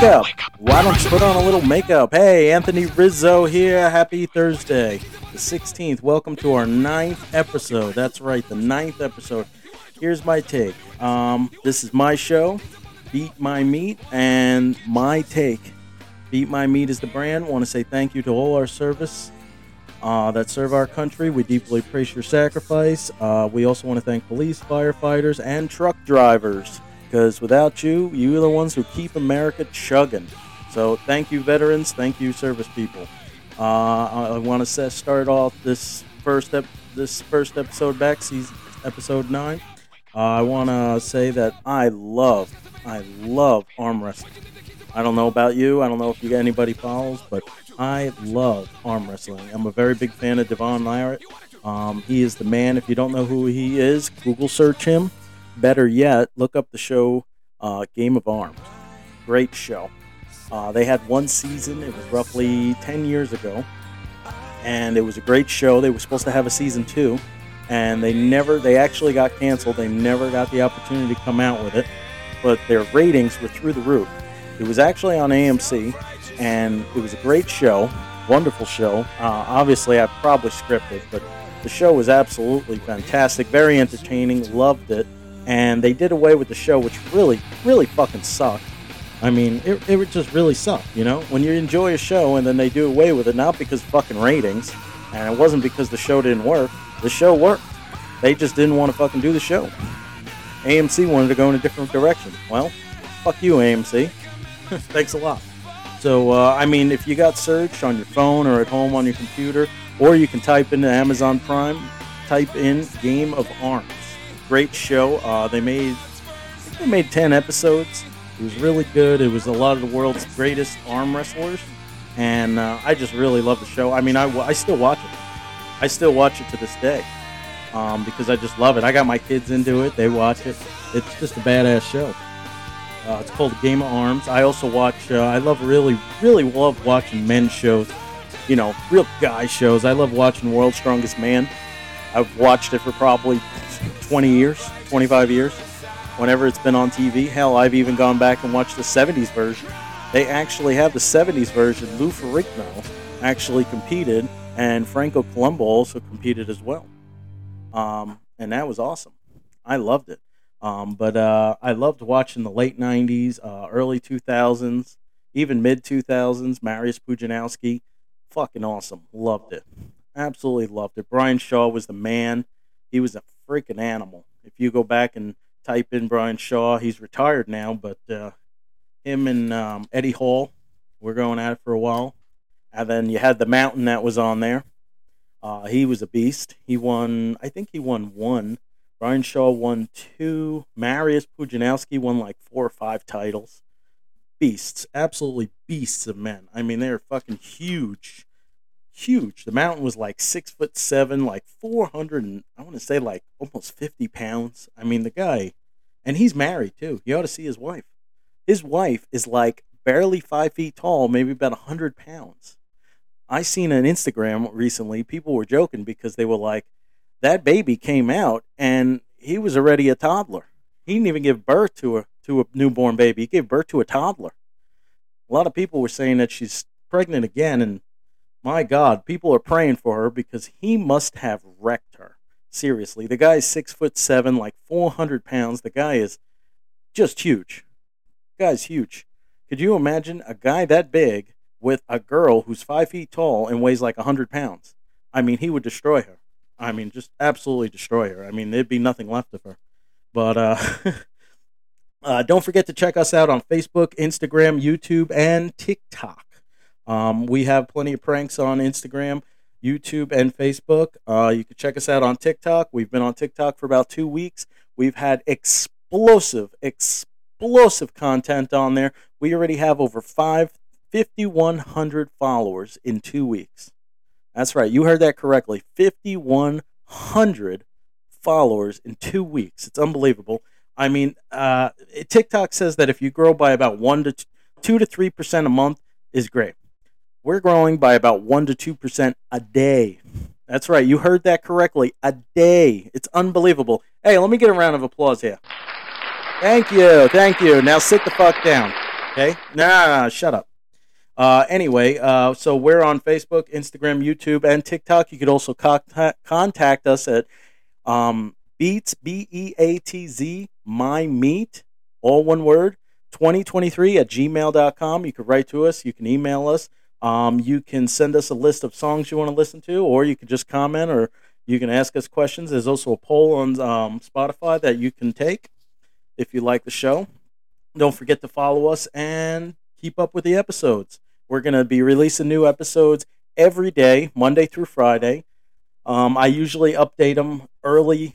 Wake up! Why don't you put on a little makeup? Hey, Anthony Rizzo here. Happy Thursday, the 16th. Welcome to our ninth episode. That's right, the ninth episode. Here's my take. Um, this is my show, Beat My Meat, and my take. Beat My Meat is the brand. Want to say thank you to all our service uh, that serve our country. We deeply appreciate your sacrifice. Uh, we also want to thank police, firefighters, and truck drivers because without you, you are the ones who keep America chugging. So thank you, veterans. Thank you, service people. Uh, I want to start off this first ep- this first episode back, season episode nine. Uh, I want to say that I love, I love arm wrestling. I don't know about you. I don't know if you anybody follows, but I love arm wrestling. I'm a very big fan of Devon Larratt. Um, he is the man. If you don't know who he is, Google search him. Better yet, look up the show uh, Game of Arms. Great show. Uh, they had one season. It was roughly 10 years ago. And it was a great show. They were supposed to have a season two. And they never, they actually got canceled. They never got the opportunity to come out with it. But their ratings were through the roof. It was actually on AMC. And it was a great show. Wonderful show. Uh, obviously, I probably scripted, but the show was absolutely fantastic. Very entertaining. Loved it and they did away with the show, which really, really fucking sucked. I mean, it, it just really sucked, you know? When you enjoy a show and then they do away with it, not because fucking ratings, and it wasn't because the show didn't work. The show worked. They just didn't want to fucking do the show. AMC wanted to go in a different direction. Well, fuck you, AMC. Thanks a lot. So, uh, I mean, if you got search on your phone or at home on your computer, or you can type into Amazon Prime, type in Game of Arms great show. Uh, they made they made ten episodes. It was really good. It was a lot of the world's greatest arm wrestlers, and uh, I just really love the show. I mean, I, I still watch it. I still watch it to this day um, because I just love it. I got my kids into it. They watch it. It's just a badass show. Uh, it's called Game of Arms. I also watch. Uh, I love really, really love watching men's shows. You know, real guy shows. I love watching World's Strongest Man. I've watched it for probably 20 years, 25 years, whenever it's been on TV. Hell, I've even gone back and watched the 70s version. They actually have the 70s version. Lou Ferrigno actually competed, and Franco Columbu also competed as well. Um, and that was awesome. I loved it. Um, but uh, I loved watching the late 90s, uh, early 2000s, even mid 2000s. Mariusz Pudzianowski, fucking awesome. Loved it. Absolutely loved it. Brian Shaw was the man. He was a freaking animal. If you go back and type in Brian Shaw, he's retired now, but uh, him and um, Eddie Hall were going at it for a while. And then you had the Mountain that was on there. Uh, he was a beast. He won, I think he won one. Brian Shaw won two. Mariusz Pudzianowski won like four or five titles. Beasts, absolutely beasts of men. I mean, they're fucking huge huge. The mountain was like six foot seven, like 400 and I want to say like almost 50 pounds. I mean, the guy, and he's married too. You ought to see his wife. His wife is like barely five feet tall, maybe about 100 pounds. I seen on Instagram recently, people were joking because they were like, that baby came out and he was already a toddler. He didn't even give birth to a to a newborn baby. He gave birth to a toddler. A lot of people were saying that she's pregnant again, and my God, people are praying for her because he must have wrecked her. Seriously, the guy's six foot seven, like 400 pounds. The guy is just huge. The guy's huge. Could you imagine a guy that big with a girl who's five feet tall and weighs like 100 pounds? I mean, he would destroy her. I mean, just absolutely destroy her. I mean, there'd be nothing left of her. But uh, uh, don't forget to check us out on Facebook, Instagram, YouTube, and TikTok. Um, we have plenty of pranks on Instagram, YouTube, and Facebook. Uh, you can check us out on TikTok. We've been on TikTok for about two weeks. We've had explosive, explosive content on there. We already have over five, 5,100 followers in two weeks. That's right. You heard that correctly. 5,100 followers in two weeks. It's unbelievable. I mean, uh, TikTok says that if you grow by about one to two to three percent a month is great. We're growing by about 1 to 2% a day. That's right. You heard that correctly. A day. It's unbelievable. Hey, let me get a round of applause here. Thank you. Thank you. Now sit the fuck down. Okay? Nah, shut up. Uh, anyway, uh, so we're on Facebook, Instagram, YouTube, and TikTok. You could also contact, contact us at um, Beats, B E A T Z, My Meat, all one word, 2023 at gmail.com. You could write to us, you can email us. Um, you can send us a list of songs you want to listen to, or you can just comment, or you can ask us questions. There's also a poll on um, Spotify that you can take if you like the show. Don't forget to follow us and keep up with the episodes. We're going to be releasing new episodes every day, Monday through Friday. Um, I usually update them early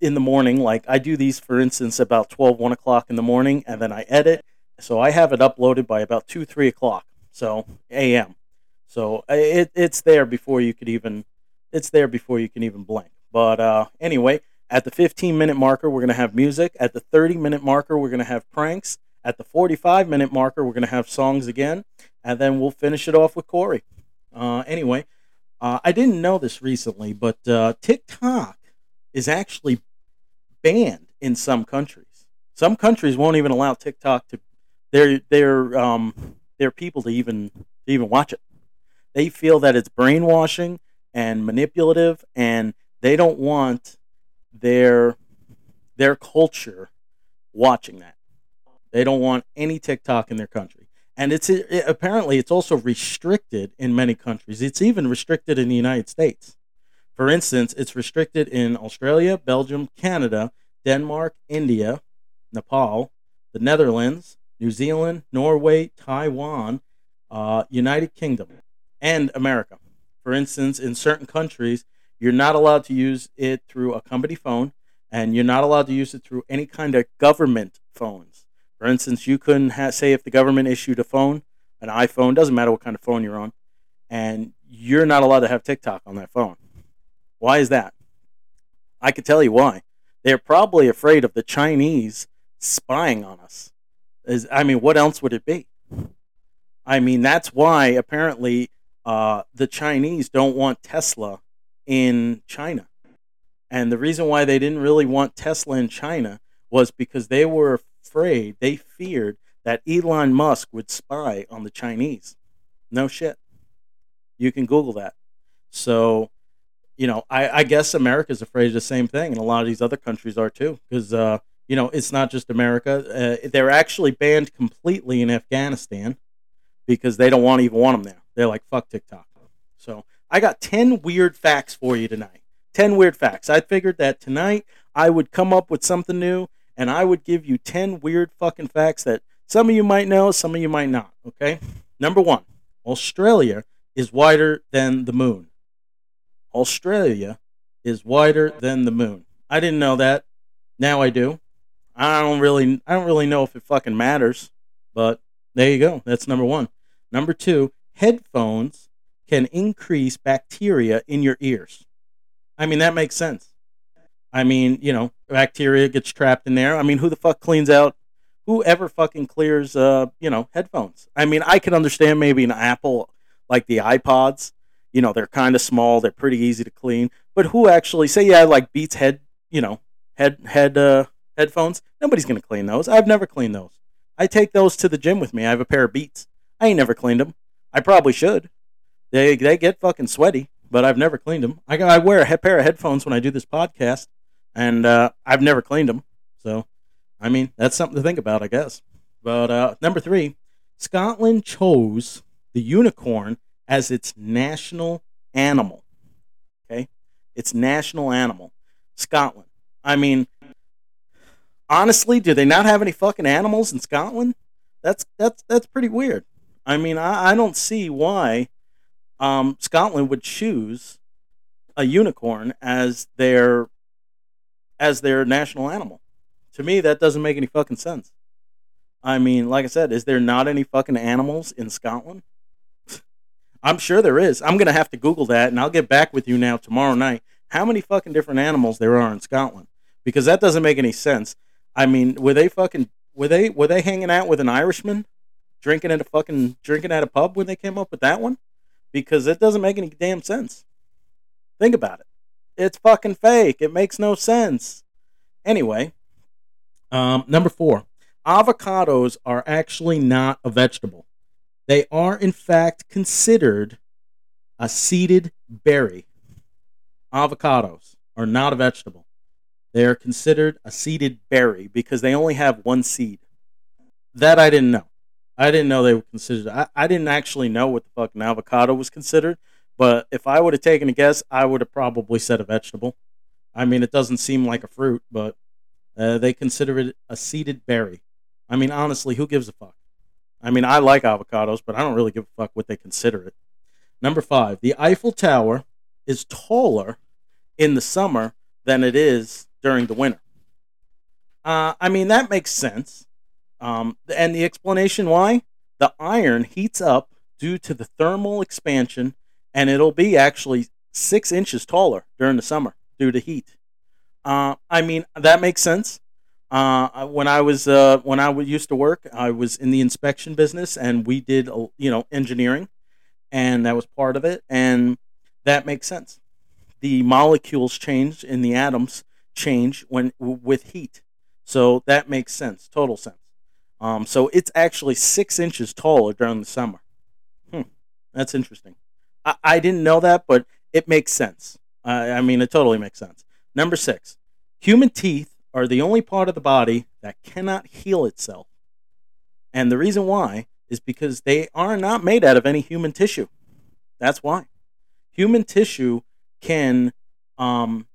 in the morning. Like I do these, for instance, about 12, 1 o'clock in the morning, and then I edit. So I have it uploaded by about 2, 3 o'clock so a.m. So it, it's there before you could even it's there before you can even blink. But uh, anyway, at the 15 minute marker, we're going to have music. At the 30 minute marker, we're going to have pranks. At the 45 minute marker, we're going to have songs again, and then we'll finish it off with Corey. Uh, anyway, uh, I didn't know this recently, but uh, TikTok is actually banned in some countries. Some countries won't even allow TikTok to their their um, their people to even to even watch it. They feel that it's brainwashing and manipulative, and they don't want their their culture watching that. They don't want any TikTok in their country, and it's it, apparently it's also restricted in many countries. It's even restricted in the United States. For instance, it's restricted in Australia, Belgium, Canada, Denmark, India, Nepal, the Netherlands, New Zealand, Norway, Taiwan, uh, United Kingdom, and America. For instance, in certain countries, you're not allowed to use it through a company phone, and you're not allowed to use it through any kind of government phones. For instance, you couldn't say if the government issued a phone, an iPhone, doesn't matter what kind of phone you're on, and you're not allowed to have TikTok on that phone. Why is that? I could tell you why. They're probably afraid of the Chinese spying on us. Is I mean, what else would it be? I mean, that's why apparently uh, the Chinese don't want Tesla in China. And the reason why they didn't really want Tesla in China was because they were afraid, they feared that Elon Musk would spy on the Chinese. No shit. You can Google that. So, you know, I, I guess America's afraid of the same thing, and a lot of these other countries are too, because uh, you know, it's not just America. Uh, they're actually banned completely in Afghanistan because they don't want even want them there. They're like, fuck TikTok. So I got 10 weird facts for you tonight. 10 weird facts. I figured that tonight I would come up with something new and I would give you 10 weird fucking facts that some of you might know, some of you might not. Okay? Number one Australia is wider than the moon. Australia is wider than the moon. I didn't know that. Now I do. I don't really I don't really know if it fucking matters, but there you go. That's number 1. Number 2, headphones can increase bacteria in your ears. I mean that makes sense. I mean, you know, bacteria gets trapped in there. I mean, who the fuck cleans out whoever fucking clears uh, you know, headphones? I mean, I can understand maybe an Apple like the iPods, you know, they're kind of small, they're pretty easy to clean, but who actually say yeah, like Beats head, you know, head head uh headphones. Nobody's going to clean those. I've never cleaned those. I take those to the gym with me. I have a pair of Beats. I ain't never cleaned them. I probably should. They they get fucking sweaty, but I've never cleaned them. I I wear a pair of headphones when I do this podcast, and uh, I've never cleaned them. So, I mean, that's something to think about, I guess. But uh, number three, Scotland chose the unicorn as its national animal. Okay, its national animal, Scotland. I mean, honestly, do they not have any fucking animals in Scotland? That's that's that's pretty weird. I mean, I, I don't see why um, Scotland would choose a unicorn as their as their national animal. To me, that doesn't make any fucking sense. I mean, like I said, is there not any fucking animals in Scotland? I'm sure there is. I'm gonna have to Google that, and I'll get back with you now tomorrow night. How many fucking different animals there are in Scotland? Because that doesn't make any sense. I mean, were they fucking were they were they hanging out with an Irishman, drinking at a fucking drinking at a pub when they came up with that one? Because it doesn't make any damn sense. Think about it. It's fucking fake. It makes no sense. Anyway, um, number four, avocados are actually not a vegetable. They are, in fact, considered a seeded berry. Avocados are not a vegetable. They are considered a seeded berry because they only have one seed. That I didn't know. I didn't know they were considered. I, I didn't actually know what the fuck an avocado was considered. But if I would have taken a guess, I would have probably said a vegetable. I mean, it doesn't seem like a fruit, but uh, they consider it a seeded berry. I mean, honestly, who gives a fuck? I mean, I like avocados, but I don't really give a fuck what they consider it. Number five, the Eiffel Tower is taller in the summer than it is during the winter. Uh, I mean, that makes sense. Um, and the explanation why? The iron heats up due to the thermal expansion, and it'll be actually six inches taller during the summer due to heat. Uh, I mean, that makes sense. Uh, when I was uh, when I used to work, I was in the inspection business, and we did you know engineering, and that was part of it, and that makes sense. The molecules change in the atoms change when with heat, so that makes sense, total sense. Um, so it's actually six inches taller during the summer. Hmm, that's interesting. I, I didn't know that, but it makes sense. I mean, it totally makes sense. Number six, human teeth are the only part of the body that cannot heal itself. And the reason why is because they are not made out of any human tissue. That's why. Human tissue can um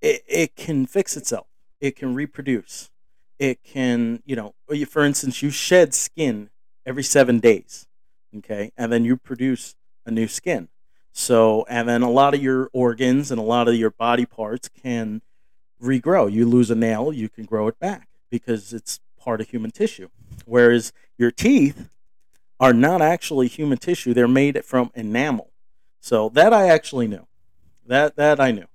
it, it can fix itself. It can reproduce. It can, you know, for instance, you shed skin every 7 days. Okay? And then you produce a new skin. So, and then a lot of your organs and a lot of your body parts can regrow. You lose a nail, you can grow it back because it's part of human tissue. Whereas your teeth are not actually human tissue, they're made from enamel. So that I actually knew. That that I knew.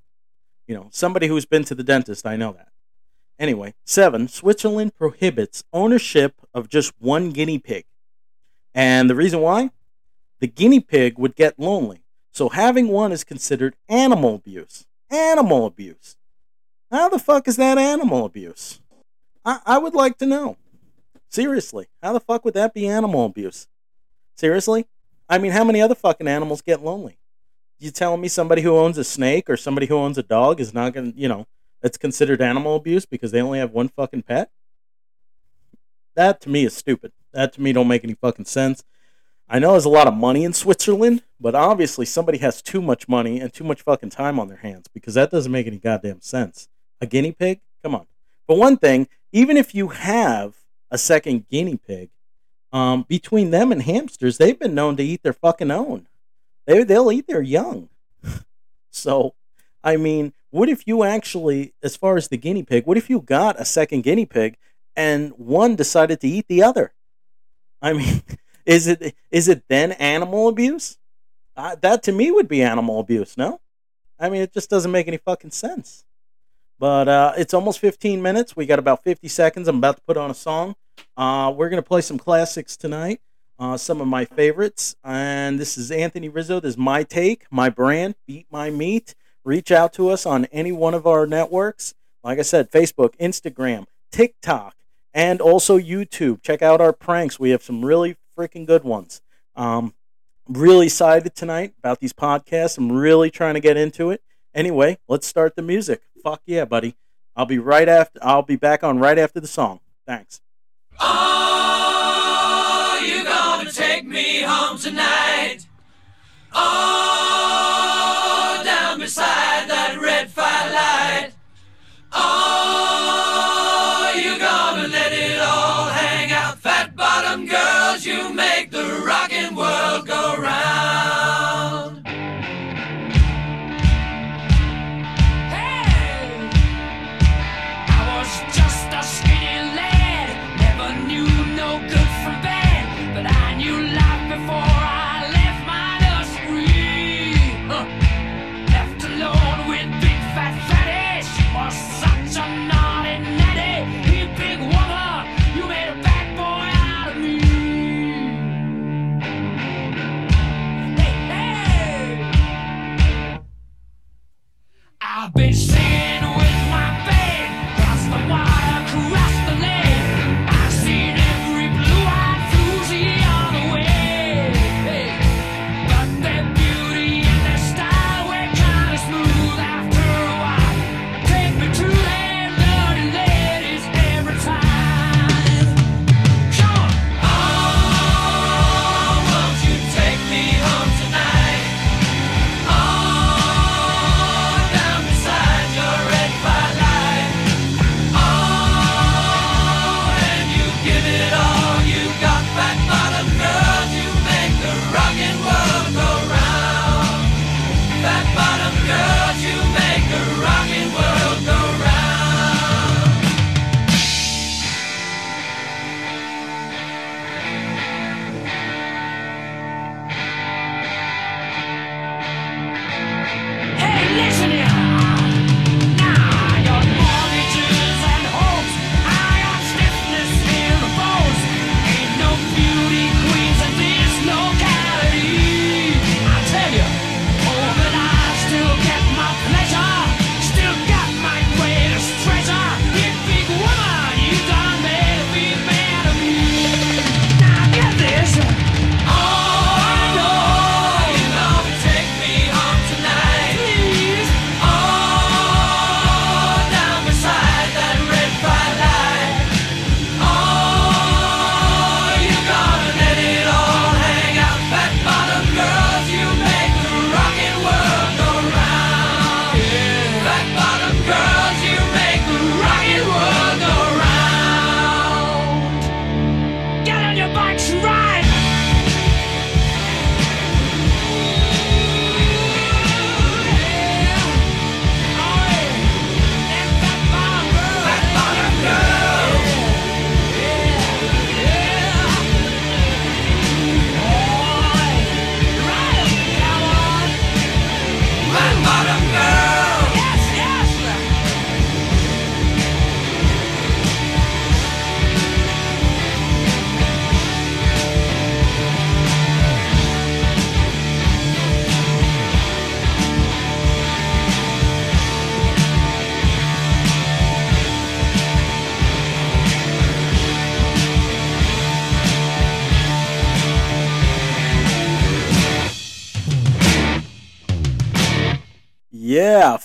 You know, somebody who's been to the dentist, I know that. Anyway, 7. Switzerland prohibits ownership of just one guinea pig. And the reason why? The guinea pig would get lonely. So having one is considered animal abuse. Animal abuse. How the fuck is that animal abuse? I, I would like to know. Seriously, how the fuck would that be animal abuse? Seriously? I mean, how many other fucking animals get lonely? You telling me somebody who owns a snake or somebody who owns a dog is not gonna, you know, it's considered animal abuse because they only have one fucking pet? That to me is stupid. That to me don't make any fucking sense. I know there's a lot of money in Switzerland, but obviously somebody has too much money and too much fucking time on their hands because that doesn't make any goddamn sense. A guinea pig? Come on. But one thing, even if you have a second guinea pig, um, between them and hamsters, they've been known to eat their fucking own. They they'll eat their young. so, I mean, what if you actually, as far as the guinea pig, what if you got a second guinea pig and one decided to eat the other? I mean, is it is it then animal abuse? Uh, that to me would be animal abuse. No, I mean it just doesn't make any fucking sense. But uh, it's almost 15 minutes. We got about 50 seconds. I'm about to put on a song. Uh, we're to play some classics tonight, uh, some of my favorites. And this is Anthony Rizzo. This is my take, my brand, Beat My Meat. Reach out to us on any one of our networks. Like I said, Facebook, Instagram, TikTok, and also YouTube. Check out our pranks. We have some really freaking good ones. Um, really excited tonight about these podcasts. I'm really trying to get into it. Anyway, let's start the music. Fuck yeah, buddy. I'll be right after I'll be back on right after the song. Thanks. Are home tonight? Oh,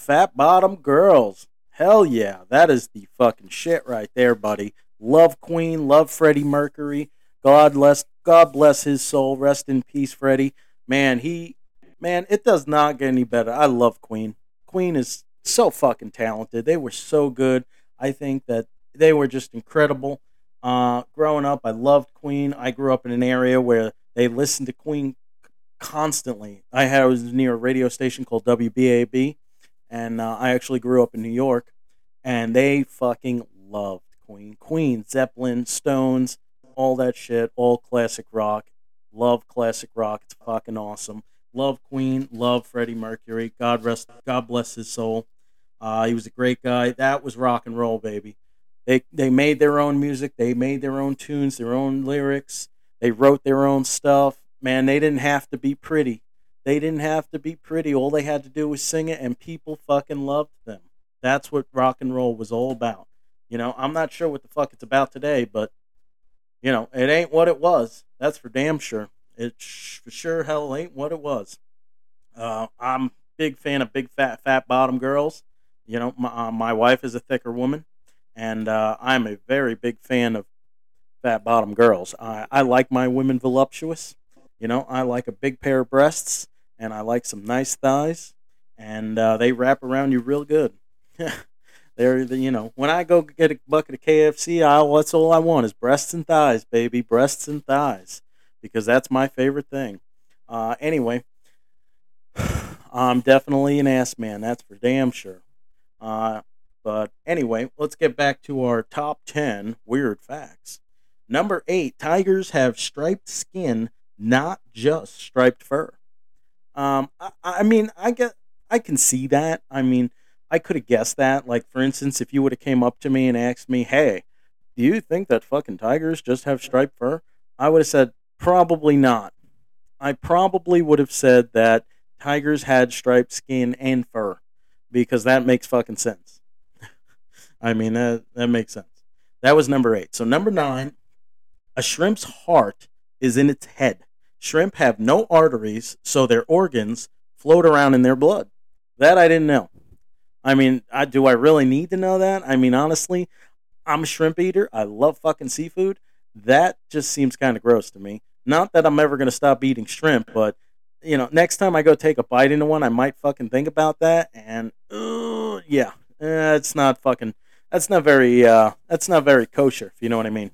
Fat Bottom Girls. Hell yeah, that is the fucking shit right there, buddy. Love Queen, love Freddie Mercury. God bless, God bless his soul. Rest in peace, Freddie. Man, he, man, it does not get any better. I love Queen. Queen is so fucking talented. They were so good. I think that they were just incredible. Uh, growing up, I loved Queen. I grew up in an area where they listened to Queen constantly. I had I was near a radio station called WBAB, and uh, I actually grew up in New York, and they fucking loved Queen, Queen, Zeppelin, Stones, all that shit, all classic rock. Love classic rock. It's fucking awesome. Love Queen. Love Freddie Mercury. God rest. God bless his soul. Uh, he was a great guy. That was rock and roll, baby. They they made their own music. They made their own tunes, their own lyrics. They wrote their own stuff. Man, they didn't have to be pretty. They didn't have to be pretty. All they had to do was sing it, and people fucking loved them. That's what rock and roll was all about. You know, I'm not sure what the fuck it's about today, but you know, it ain't what it was. That's for damn sure. It sh- for sure hell ain't what it was. Uh, I'm big fan of big fat fat bottom girls. You know, my, uh, my wife is a thicker woman, and uh, I'm a very big fan of fat bottom girls. I, I like my women voluptuous. You know, I like a big pair of breasts, and I like some nice thighs, and uh, they wrap around you real good. They're, the- you know, when I go get a bucket of KFC, I, that's all I want is breasts and thighs, baby, breasts and thighs, because that's my favorite thing. Uh, anyway, I'm definitely an ass man. That's for damn sure. Uh, but anyway, let's get back to our top 10 weird facts. Number eight tigers have striped skin, not just striped fur. Um, I, I mean, I get, I can see that. I mean, I could have guessed that. Like, for instance, if you would have came up to me and asked me, "Hey, do you think that fucking tigers just have striped fur?" I would have said, "Probably not." I probably would have said that tigers had striped skin and fur because that makes fucking sense. I mean, that that makes sense. That was number eight. So number nine, a shrimp's heart is in its head. Shrimp have no arteries, so their organs float around in their blood. That I didn't know. I mean, I, do I really need to know that? I mean, honestly, I'm a shrimp eater. I love fucking seafood. That just seems kind of gross to me. Not that I'm ever going to stop eating shrimp, but, you know, next time I go take a bite into one, I might fucking think about that. And, uh, yeah, eh, it's not fucking, that's not very, uh, that's not very kosher, if you know what I mean.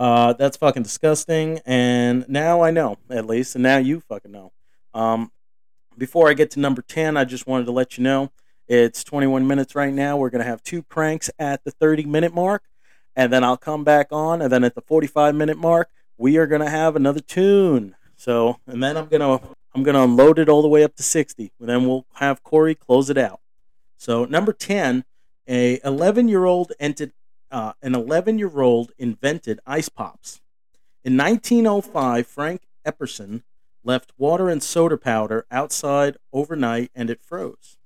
Uh, that's fucking disgusting. And now I know, at least, and now you fucking know. Um, before I get to number 10, I just wanted to let you know it's 21 minutes right now. We're going to have two pranks at the 30 minute mark, and then I'll come back on. And then at the 45 minute mark, we are going to have another tune. So, and then I'm going to I'm going to unload it all the way up to 60. And then we'll have Corey close it out. So, number 10, a 11 year old entered, uh, an 11 year old invented ice pops. In 1905, Frank Epperson left water and soda powder outside overnight and it froze.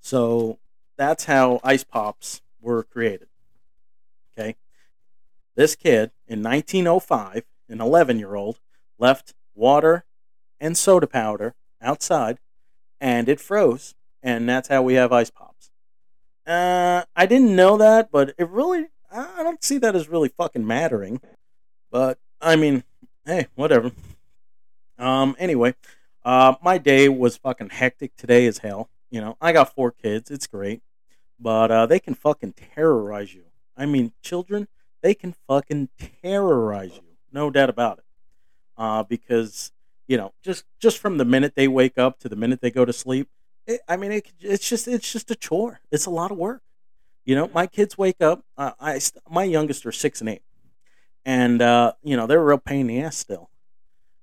So that's how ice pops were created. Okay. This kid in 1905, an 11 year old, left water and soda powder outside and it froze. And that's how we have ice pops. Uh, I didn't know that, but it really, I don't see that as really fucking mattering. But I mean, hey, whatever. Um, anyway, uh, my day was fucking hectic today as hell. You know, I got four kids. It's great. But uh, they can fucking terrorize you. I mean, children, they can fucking terrorize you. No doubt about it. Uh, because, you know, just just from the minute they wake up to the minute they go to sleep, it, I mean, it, it's just it's just a chore. It's a lot of work. You know, my kids wake up. Uh, I my youngest are six and eight, and uh, you know they're a real pain in the ass still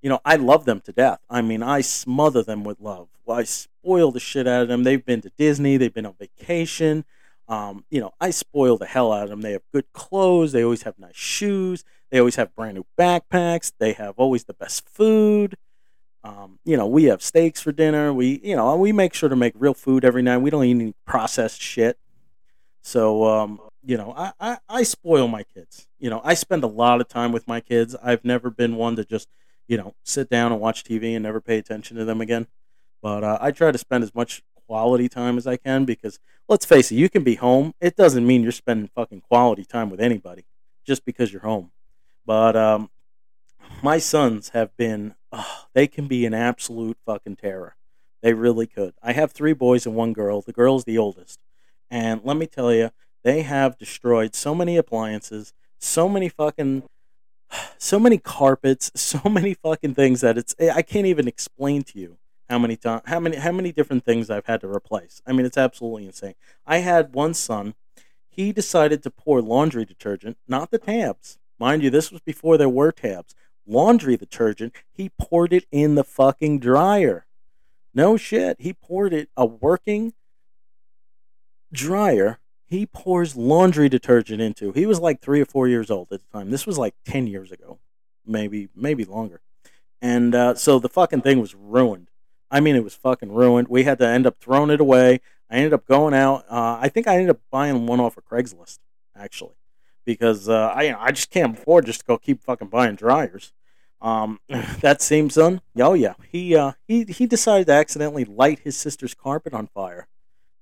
you know, I love them to death. I mean, I smother them with love. I spoil the shit out of them. They've been to Disney. They've been on vacation. Um, you know, I spoil the hell out of them. They have good clothes. They always have nice shoes. They always have brand new backpacks. They have always the best food. Um, you know, we have steaks for dinner. We, you know, we make sure to make real food every night. We don't eat any processed shit. So, um, you know, I, I, I spoil my kids. You know, I spend a lot of time with my kids. I've never been one to just you know, sit down and watch TV and never pay attention to them again. But uh, I try to spend as much quality time as I can because let's face it, you can be home. It doesn't mean you're spending fucking quality time with anybody just because you're home. But um, my sons have been, oh, they can be an absolute fucking terror. They really could. I have three boys and one girl. The girl's the oldest. And let me tell you, they have destroyed so many appliances, so many fucking so many carpets, so many fucking things that it's I can't even explain to you how many times how many how many different things I've had to replace. I mean, it's absolutely insane. I had one son, he decided to pour laundry detergent, not the tabs. Mind you, this was before there were tabs. Laundry detergent, he poured it in the fucking dryer. No shit, he poured it a working dryer he pours laundry detergent into. He was like three or four years old at the time. This was like ten years ago, maybe maybe longer. And uh, so the fucking thing was ruined. I mean, it was fucking ruined. We had to end up throwing it away. I ended up going out. Uh, I think I ended up buying one off of Craigslist actually, because uh, I I just can't afford just to go keep fucking buying dryers. Um, that same son, oh yeah, he uh, he he decided to accidentally light his sister's carpet on fire.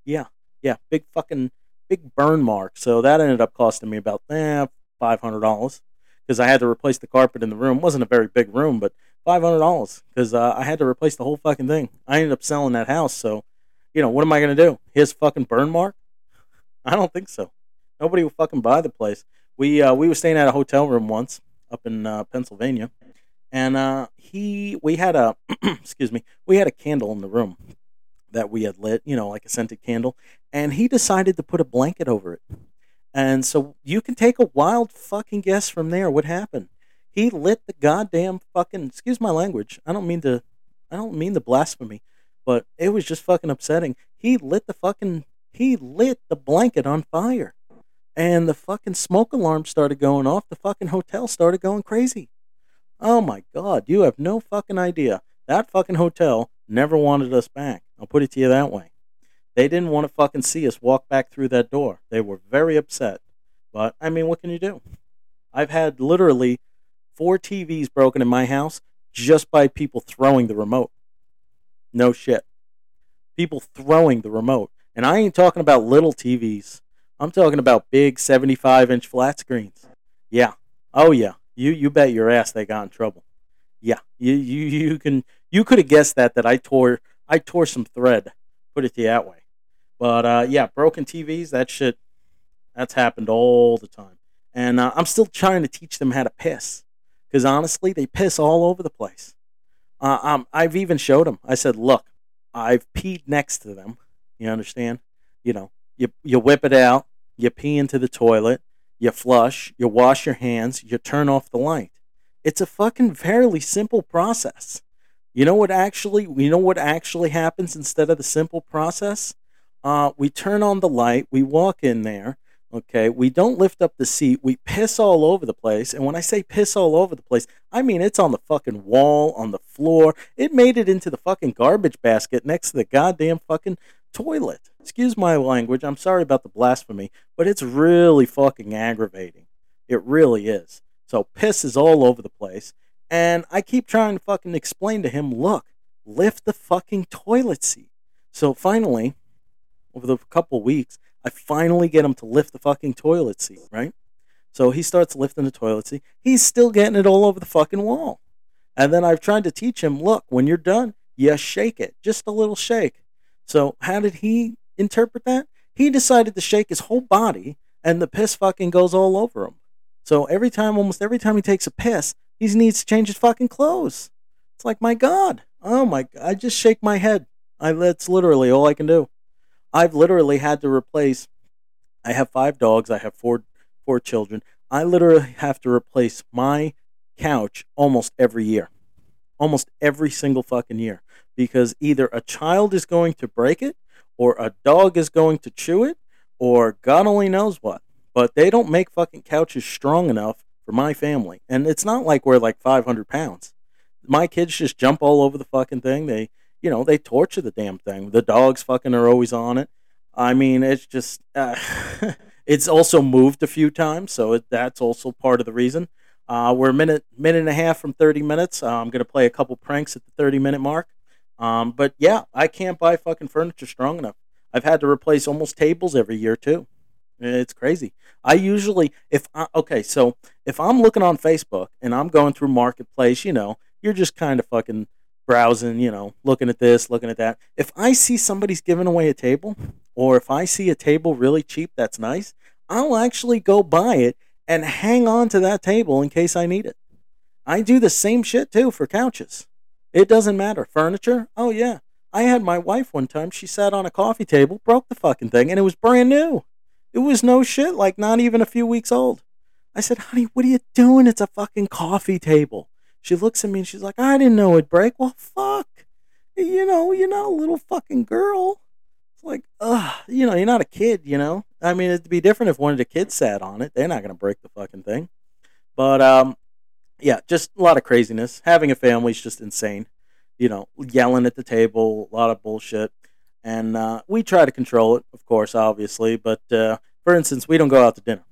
Yeah, yeah, big fucking big burn mark. So that ended up costing me about eh, five hundred dollars because I had to replace the carpet in the room. It wasn't a very big room, but five hundred dollars because uh, I had to replace the whole fucking thing. I ended up selling that house. So, you know, what am I gonna do? His fucking burn mark? I don't think so. Nobody would fucking buy the place. We uh, we were staying at a hotel room once up in uh, Pennsylvania, and uh, he we had a excuse me we had a candle in the room that we had lit, you know, like a scented candle, and he decided to put a blanket over it. And so you can take a wild fucking guess from there what happened. He lit the goddamn fucking excuse my language. I don't mean to I don't mean the blasphemy, but it was just fucking upsetting. He lit the fucking he lit the blanket on fire. And the fucking smoke alarm started going off. The fucking hotel started going crazy. Oh my god, you have no fucking idea. That fucking hotel never wanted us back. I'll put it to you that way. They didn't want to fucking see us walk back through that door. They were very upset. But, I mean, what can you do? I've had literally four TVs broken in my house just by people throwing the remote. No shit. People throwing the remote. And I ain't talking about little TVs. I'm talking about big 75 inch flat screens. Yeah. Oh, yeah. You, you bet your ass they got in trouble. Yeah. You, you, you can, you could have guessed that, that I tore I tore some thread. Put it that way. But uh, yeah, broken TVs, that shit, that's happened all the time. And uh, I'm still trying to teach them how to piss. Because honestly, they piss all over the place. Uh, um, I've even showed them. I said, look, I've peed next to them. You understand? You know, you, you whip it out, you pee into the toilet, you flush, you wash your hands, you turn off the light. It's a fucking fairly simple process. You know what actually you know what actually happens instead of the simple process? Uh, we turn on the light, we walk in there, okay, we don't lift up the seat, we piss all over the place. And when I say piss all over the place, I mean it's on the fucking wall, on the floor. It made it into the fucking garbage basket next to the goddamn fucking toilet. Excuse my language, I'm sorry about the blasphemy, but it's really fucking aggravating. It really is. So piss is all over the place. And I keep trying to fucking explain to him, look, lift the fucking toilet seat. So finally, over the couple weeks, I finally get him to lift the fucking toilet seat, right? So he starts lifting the toilet seat. He's still getting it all over the fucking wall. And then I've tried to teach him, look, when you're done, you shake it, just a little shake. So how did he interpret that? He decided to shake his whole body, and the piss fucking goes all over him. So every time, almost every time he takes a piss, he needs to change his fucking clothes. It's like, my God. Oh my God. I just shake my head. I, that's literally all I can do. I've literally had to replace, I have five dogs. I have four, four children. I literally have to replace my couch almost every year. Almost every single fucking year. Because either a child is going to break it, or a dog is going to chew it, or God only knows what. But they don't make fucking couches strong enough for my family. And it's not like we're like 500 pounds. My kids just jump all over the fucking thing. They, you know, they torture the damn thing. The dogs fucking are always on it. I mean, it's just, uh, it's also moved a few times, so it, that's also part of the reason. Uh, we're a minute, minute and a half from 30 minutes. Uh, I'm going to play a couple pranks at the 30 minute mark. Um, but yeah, I can't buy fucking furniture strong enough. I've had to replace almost tables every year too. It's crazy. I usually, if I, okay, so if I'm looking on Facebook and I'm going through Marketplace, you know, you're just kind of fucking browsing, you know, looking at this, looking at that. If I see somebody's giving away a table, or if I see a table really cheap that's nice, I'll actually go buy it and hang on to that table in case I need it. I do the same shit too for couches. It doesn't matter. Furniture? Oh, yeah. I had my wife one time. She sat on a coffee table, broke the fucking thing, and it was brand new. It was no shit, like not even a few weeks old. I said, honey, what are you doing? It's a fucking coffee table. She looks at me and she's like, I didn't know it'd break. Well, fuck. You know, you're not a little fucking girl. Like, ugh, you know, you're not a kid, you know? I mean, it'd be different if one of the kids sat on it. They're not to break the fucking thing. But, um, yeah, just a lot of craziness. Having a family is just insane. You know, yelling at the table, a lot of bullshit. And uh, we try to control it, of course, obviously. But uh, for instance, we don't go out to dinner.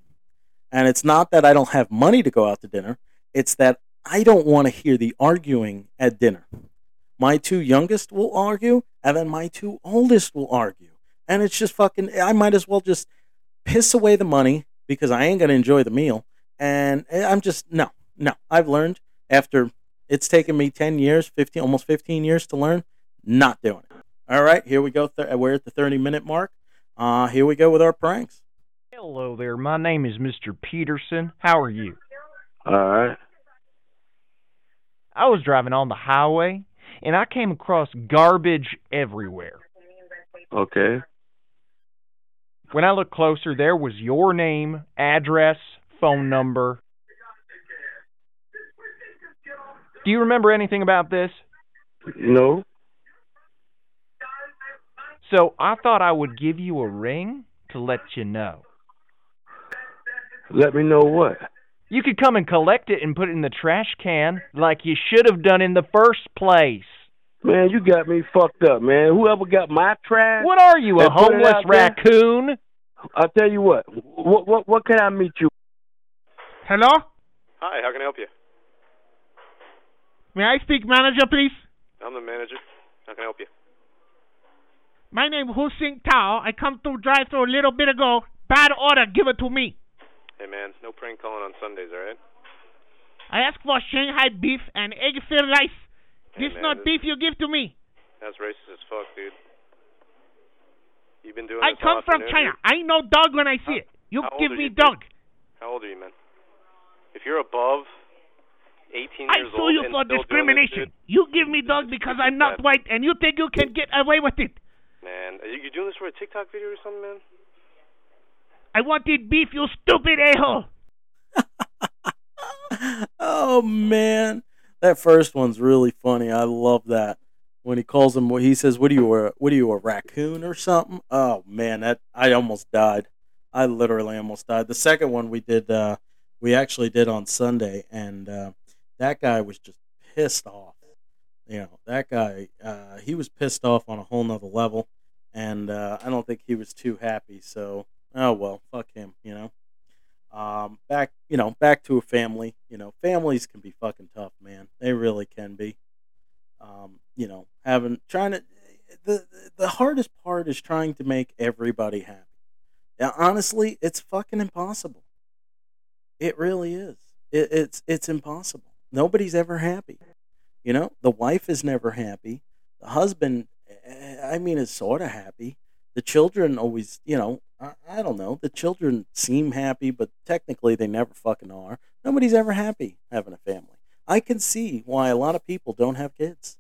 And it's not that I don't have money to go out to dinner, it's that I don't want to hear the arguing at dinner. My two youngest will argue, and then my two oldest will argue. And it's just fucking, I might as well just piss away the money because I ain't going to enjoy the meal. And I'm just, no, no. I've learned after it's taken me 10 years, 15, almost 15 years to learn, not doing it. All right, here we go. Th- we're at the 30 minute mark. Uh, here we go with our pranks. Hello there. My name is Mr. Peterson. How are you? All right. I was driving on the highway and I came across garbage everywhere. Okay. When I looked closer, there was your name, address, phone number. Do you remember anything about this? No. So I thought I would give you a ring to let you know. Let me know what. You could come and collect it and put it in the trash can like you should have done in the first place. Man, you got me fucked up, man. Whoever got my trash, What are you, a They put it homeless raccoon? I'll tell you what. What what what can I meet you? Hello? Hi, how can I help you? May I speak manager, please? I'm the manager. How can I help you? My name Hussein Tao. I come through drive through a little bit ago. Bad order. Give it to me. Hey man, no prank calling on Sundays, alright? I ask for Shanghai beef and egg filled rice. Hey, This man, not this- beef you give to me. That's racist as fuck, dude. You've been doing I this all come from China. I know dog when I see it. You give me you, dog. dude? How old are you, man? If you're above 18 I years sue old you and for still doing discrimination. this, You give me dog because I'm not white and you think you can get away with it. man, are you you doing this for a TikTok video or something, man? I wanted beef, you stupid a-hole. oh man, that first one's really funny. I love that when he calls him. He says, "What are you? A, what are you? A raccoon or something?" Oh man, that I almost died. I literally almost died. The second one we did, uh, we actually did on Sunday, and uh, that guy was just pissed off. You know, that guy, uh, he was pissed off on a whole nother level, and uh, I don't think he was too happy. So, oh well, fuck him. You know. Um, back, you know, back to a family. You know, families can be fucking tough, man. They really can be. Um, you know, having trying to the the hardest part is trying to make everybody happy. Now, honestly, it's fucking impossible. It really is. It, it's it's impossible. Nobody's ever happy. You know, the wife is never happy. The husband, eh, I mean, is sort of happy. The children always, you know, I, I don't know. The children seem happy, but technically they never fucking are. Nobody's ever happy having a family. I can see why a lot of people don't have kids.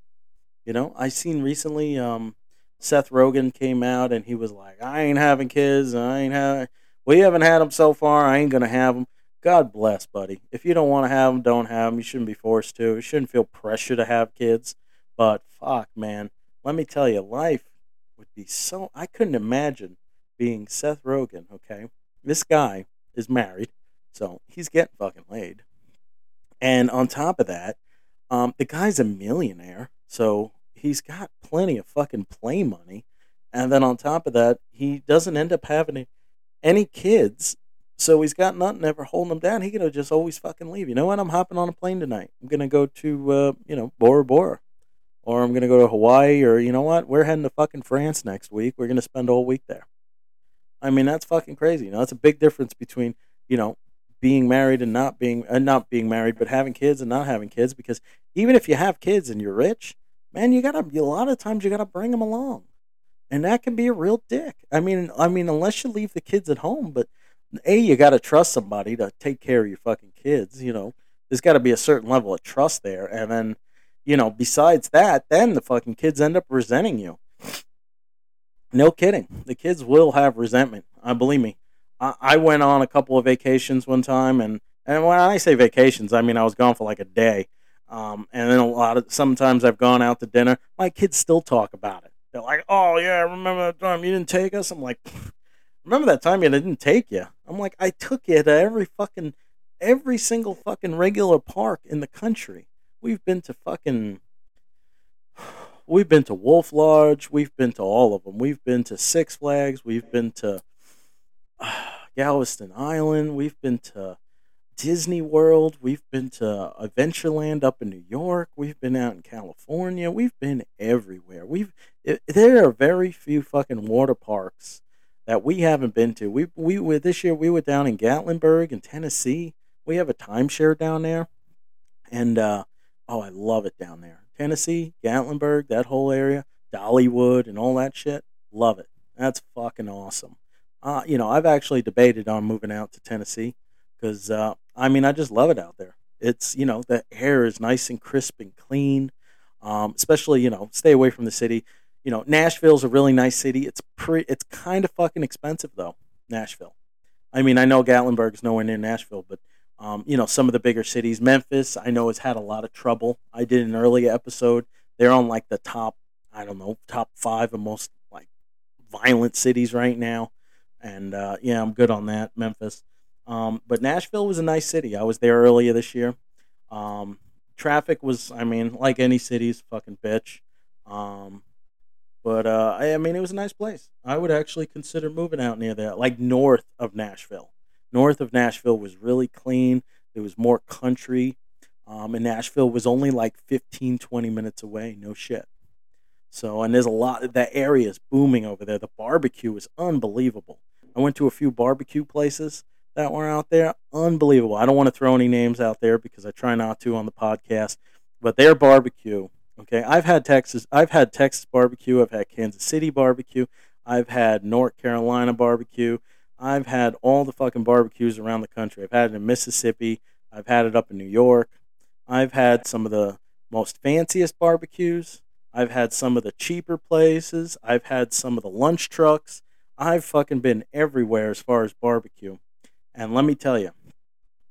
You know, I seen recently um, Seth Rogen came out and he was like, "I ain't having kids. I ain't having. We haven't had them so far. I ain't gonna have them." God bless, buddy. If you don't want to have them, don't have them. You shouldn't be forced to. You shouldn't feel pressure to have kids. But fuck, man, let me tell you, life would be so. I couldn't imagine being Seth Rogen. Okay, this guy is married, so he's getting fucking laid. And on top of that, um, the guy's a millionaire, so he's got plenty of fucking play money. And then on top of that, he doesn't end up having any- kids, so he's got nothing ever holding him down. He could just always fucking leave. You know what? I'm hopping on a plane tonight. I'm gonna go to uh, you know Bora Bora. or I'm gonna go to Hawaii, or you know what? We're heading to fucking France next week. We're gonna spend a whole week there. I mean, that's fucking crazy. You know, that's a big difference between you know being married and not being uh, not being married, but having kids and not having kids. Because even if you have kids and you're rich, man, you gotta a lot of times you gotta bring them along, and that can be a real dick. I mean, I mean, unless you leave the kids at home, but a you gotta trust somebody to take care of your fucking kids. You know, there's got to be a certain level of trust there, and then you know, besides that, then the fucking kids end up resenting you. No kidding. The kids will have resentment. I believe me. I, I went on a couple of vacations one time, and and when I say vacations, I mean I was gone for like a day. Um, and then a lot of sometimes I've gone out to dinner. My kids still talk about it. They're like, "Oh yeah, remember that time you didn't take us." I'm like, "Remember that time you didn't take you?" I'm like, "I took you to every fucking, every single fucking regular park in the country. We've been to fucking, we've been to Wolf Lodge. We've been to all of them. We've been to Six Flags. We've been to Galveston Island. We've been to Disney World. We've been to Adventureland up in New York. We've been out in California. We've been everywhere. We've it, there are very few fucking water parks that we haven't been to. We we were this year we were down in Gatlinburg in Tennessee. We have a timeshare down there, and uh, oh, I love it down there. Tennessee, Gatlinburg, that whole area, Dollywood, and all that shit. Love it. That's fucking awesome. Uh, you know, I've actually debated on moving out to Tennessee because uh, I mean, I just love it out there. It's you know, the air is nice and crisp and clean. Um, especially you know, stay away from the city. You know, Nashville's a really nice city. It's pre, it's kind of fucking expensive though. Nashville. I mean, I know Gatlinburg's nowhere near Nashville, but um, you know, some of the bigger cities. Memphis, I know, has had a lot of trouble. I did an earlier episode. They're on like the top, I don't know, top five of most like violent cities right now. And uh, yeah, I'm good on that, Memphis. Um, but Nashville was a nice city. I was there earlier this year. Um, traffic was, I mean, like any city's fucking bitch. Um, but uh, I, I mean, it was a nice place. I would actually consider moving out near there, like north of Nashville. North of Nashville was really clean. There was more country. Um, and Nashville was only like 15, 20 minutes away. No shit. So, and there's a lot, that area is booming over there. The barbecue is unbelievable. I went to a few barbecue places that were out there. Unbelievable. I don't want to throw any names out there because I try not to on the podcast, but their barbecue. Okay, I've had Texas. I've had Texas barbecue. I've had Kansas City barbecue. I've had North Carolina barbecue. I've had all the fucking barbecues around the country. I've had it in Mississippi. I've had it up in New York. I've had some of the most fanciest barbecues. I've had some of the cheaper places. I've had some of the lunch trucks. I've fucking been everywhere as far as barbecue. And let me tell you,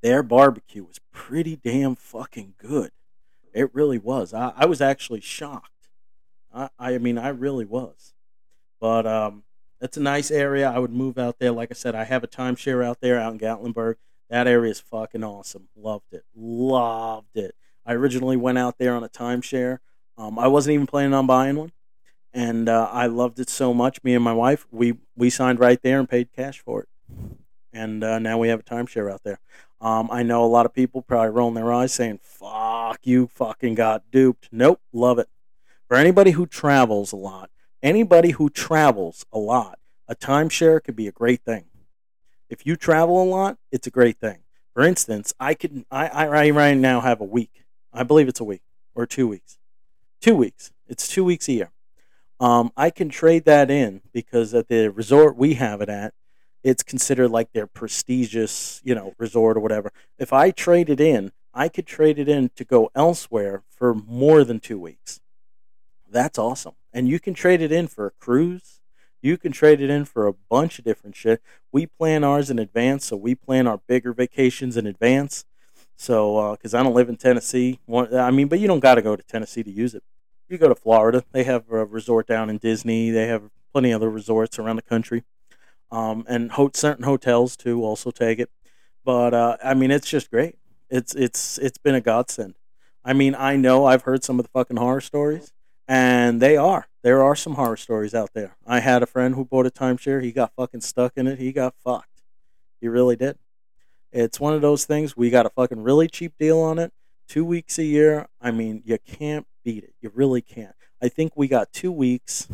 their barbecue was pretty damn fucking good. It really was. I, I was actually shocked. I, I mean, I really was. But um, it's a nice area. I would move out there. Like I said, I have a timeshare out there out in Gatlinburg. That area is fucking awesome. Loved it. Loved it. I originally went out there on a timeshare. Um, I wasn't even planning on buying one, and uh, I loved it so much. Me and my wife, we we signed right there and paid cash for it, and uh, now we have a timeshare out there. Um, I know a lot of people probably rolling their eyes, saying "fuck you, fucking got duped." Nope, love it. For anybody who travels a lot, anybody who travels a lot, a timeshare could be a great thing. If you travel a lot, it's a great thing. For instance, I could I, I right now have a week. I believe it's a week or two weeks. Two weeks. It's two weeks a year. Um, I can trade that in because at the resort we have it at, it's considered like their prestigious, you know, resort or whatever. If I trade it in, I could trade it in to go elsewhere for more than two weeks. That's awesome. And you can trade it in for a cruise. You can trade it in for a bunch of different shit. We plan ours in advance, so we plan our bigger vacations in advance. So, because uh, I don't live in Tennessee, I mean, but you don't got to go to Tennessee to use it. You go to Florida. They have a resort down in Disney. They have plenty of other resorts around the country, um, and ho- certain hotels too also take it. But uh, I mean, it's just great. It's it's it's been a godsend. I mean, I know I've heard some of the fucking horror stories, and they are. There are some horror stories out there. I had a friend who bought a timeshare. He got fucking stuck in it. He got fucked. He really did. It's one of those things. We got a fucking really cheap deal on it. Two weeks a year. I mean, you can't beat it. You really can't. I think we got two weeks,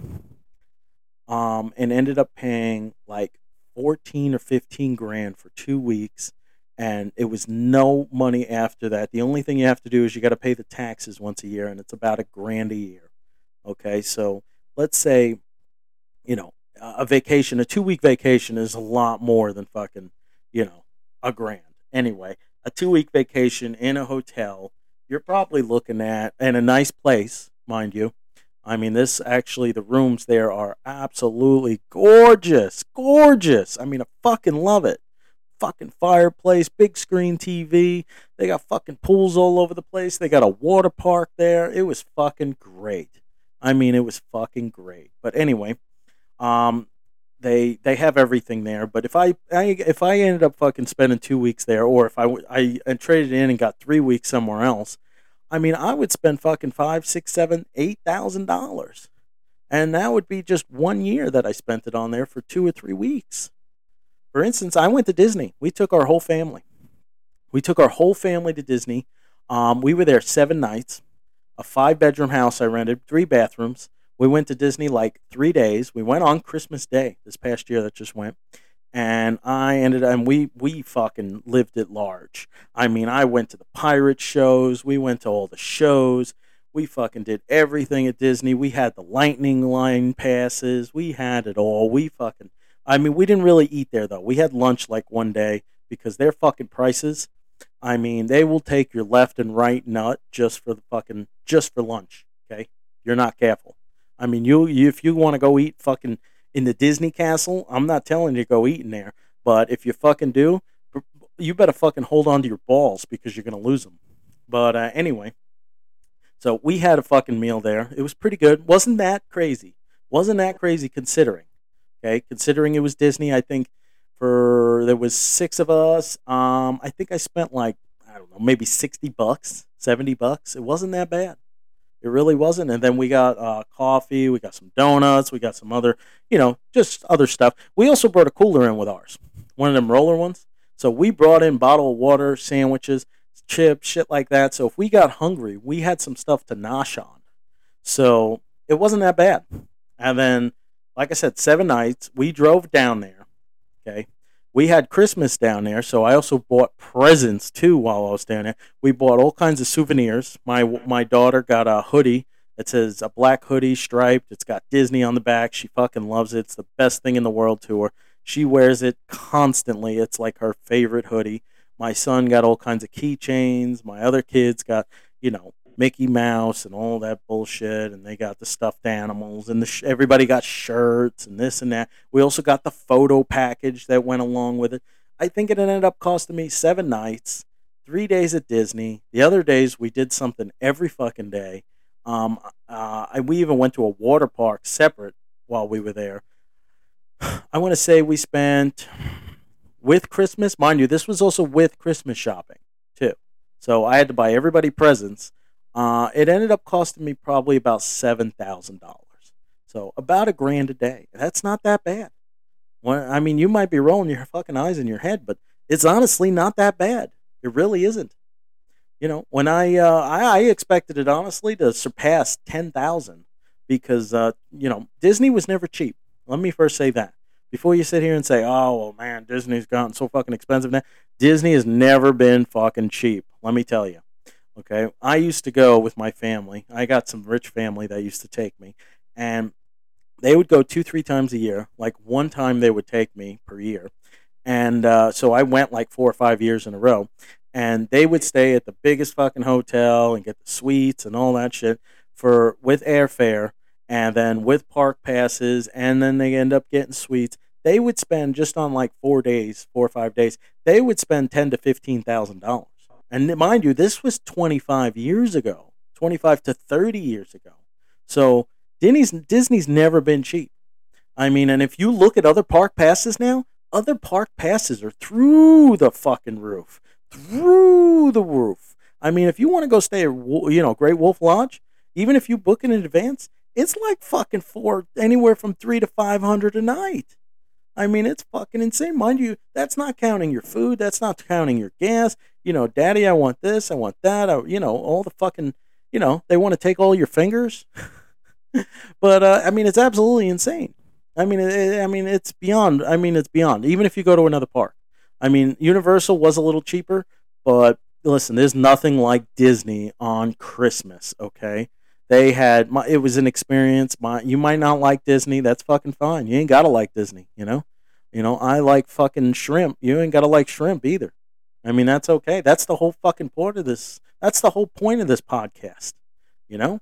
um, and ended up paying like fourteen or fifteen grand for two weeks, and it was no money after that. The only thing you have to do is you got to pay the taxes once a year, and it's about a grand a year. Okay, so let's say, you know, a vacation, a two week vacation is a lot more than fucking, you know, a grand. Anyway, a two week vacation in a hotel, you're probably looking at, in a nice place, mind you. I mean, this actually, the rooms there are absolutely gorgeous, gorgeous. I mean, I fucking love it. Fucking fireplace, big screen TV. They got fucking pools all over the place. They got a water park there. It was fucking great. I mean, it was fucking great. But anyway, um, they they have everything there. But if I, I if I ended up fucking spending two weeks there, or if I I traded in and got three weeks somewhere else, I mean, I would spend fucking five, six, seven, eight thousand dollars, and that would be just one year that I spent it on there for two or three weeks. For instance, I went to Disney. We took our whole family. We took our whole family to Disney. Um, we were there seven nights. A five bedroom house I rented, three bathrooms. We went to Disney like three days. We went on Christmas Day this past year that just went. And I ended up, and we we fucking lived at large. I mean, I went to the pirate shows, we went to all the shows, we fucking did everything at Disney. We had the lightning line passes, we had it all. We fucking I mean, we didn't really eat there though. We had lunch like one day because their fucking prices. I mean, they will take your left and right nut just for the fucking just for lunch. Okay, you're not careful. I mean, you, you if you want to go eat fucking in the Disney castle, I'm not telling you to go eat in there. But if you fucking do, you better fucking hold on to your balls because you're gonna lose them. But uh, anyway, so we had a fucking meal there. It was pretty good. wasn't that crazy? Wasn't that crazy considering? Okay, considering it was Disney, I think for there was six of us. Um, I think I spent like I don't know, maybe sixty bucks, seventy bucks. It wasn't that bad. It really wasn't. And then we got uh, coffee, we got some donuts, we got some other, you know, just other stuff. We also brought a cooler in with ours, one of them roller ones. So we brought in bottled water, sandwiches, chips, shit like that. So if we got hungry, we had some stuff to nosh on. So it wasn't that bad. And then, like I said, seven nights, we drove down there. Okay. We had Christmas down there, so I also bought presents too while I was down there. We bought all kinds of souvenirs. My my daughter got a hoodie that says a black hoodie striped. It's got Disney on the back. She fucking loves it. It's the best thing in the world to her. She wears it constantly. It's like her favorite hoodie. My son got all kinds of keychains. My other kids got, you know, Mickey Mouse and all that bullshit, and they got the stuffed animals, and the sh- everybody got shirts and this and that. We also got the photo package that went along with it. I think it ended up costing me seven nights, three days at Disney. The other days we did something every fucking day. Um, uh, I, we even went to a water park separate while we were there. I want to say we spent with Christmas, mind you, this was also with Christmas shopping too. So I had to buy everybody presents. Uh, it ended up costing me probably about seven thousand dollars. So about a grand a day. That's not that bad. Well, I mean, you might be rolling your fucking eyes in your head, but it's honestly not that bad. It really isn't. You know, when I uh, I, I expected it honestly to surpass ten thousand because uh, you know Disney was never cheap. Let me first say that before you sit here and say, "Oh, well, man, Disney's gotten so fucking expensive now." Disney has never been fucking cheap. Let me tell you. Okay, I used to go with my family. I got some rich family that used to take me, and they would go two, three times a year. Like one time, they would take me per year, and uh, so I went like four or five years in a row. And they would stay at the biggest fucking hotel and get the suites and all that shit for with airfare, and then with park passes, and then they end up getting suites. They would spend just on like four days, four or five days. They would spend ten to fifteen thousand dollars. And mind you, this was 25 years ago, 25 to 30 years ago. So Disney's, Disney's never been cheap. I mean, and if you look at other park passes now, other park passes are through the fucking roof, through the roof. I mean, if you want to go stay at, you know, Great Wolf Lodge, even if you book it in advance, it's like fucking four, anywhere from three to 500 a night. I mean, it's fucking insane. Mind you, that's not counting your food. That's not counting your gas. You know, daddy, I want this. I want that. I, you know, all the fucking, you know, they want to take all your fingers. but uh, I mean, it's absolutely insane. I mean, it, I mean, it's beyond. I mean, it's beyond. Even if you go to another park, I mean, Universal was a little cheaper, but listen, there's nothing like Disney on Christmas. Okay, they had my. It was an experience. My, you might not like Disney. That's fucking fine. You ain't gotta like Disney. You know, you know. I like fucking shrimp. You ain't gotta like shrimp either. I mean, that's okay. That's the whole fucking point of this. That's the whole point of this podcast. You know,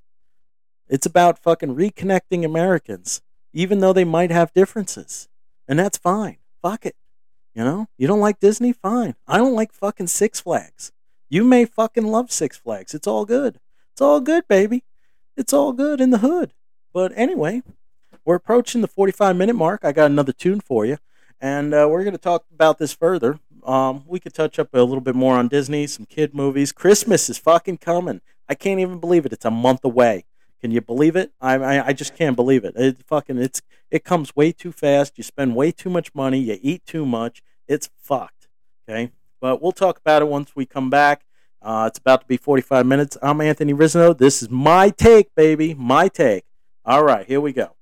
it's about fucking reconnecting Americans, even though they might have differences, and that's fine. Fuck it. You know, you don't like Disney? Fine. I don't like fucking Six Flags. You may fucking love Six Flags. It's all good. It's all good, baby. It's all good in the hood. But anyway, we're approaching the 45 minute mark. I got another tune for you, and uh, we're going to talk about this further. Um, we could touch up a little bit more on Disney, some kid movies. Christmas is fucking coming. I can't even believe it. It's a month away. Can you believe it? I, I, I just can't believe it. It fucking it's it comes way too fast. You spend way too much money. You eat too much. It's fucked. Okay, but we'll talk about it once we come back. Uh, it's about to be 45 minutes. I'm Anthony Rizzo. This is my take, baby. My take. All right, here we go.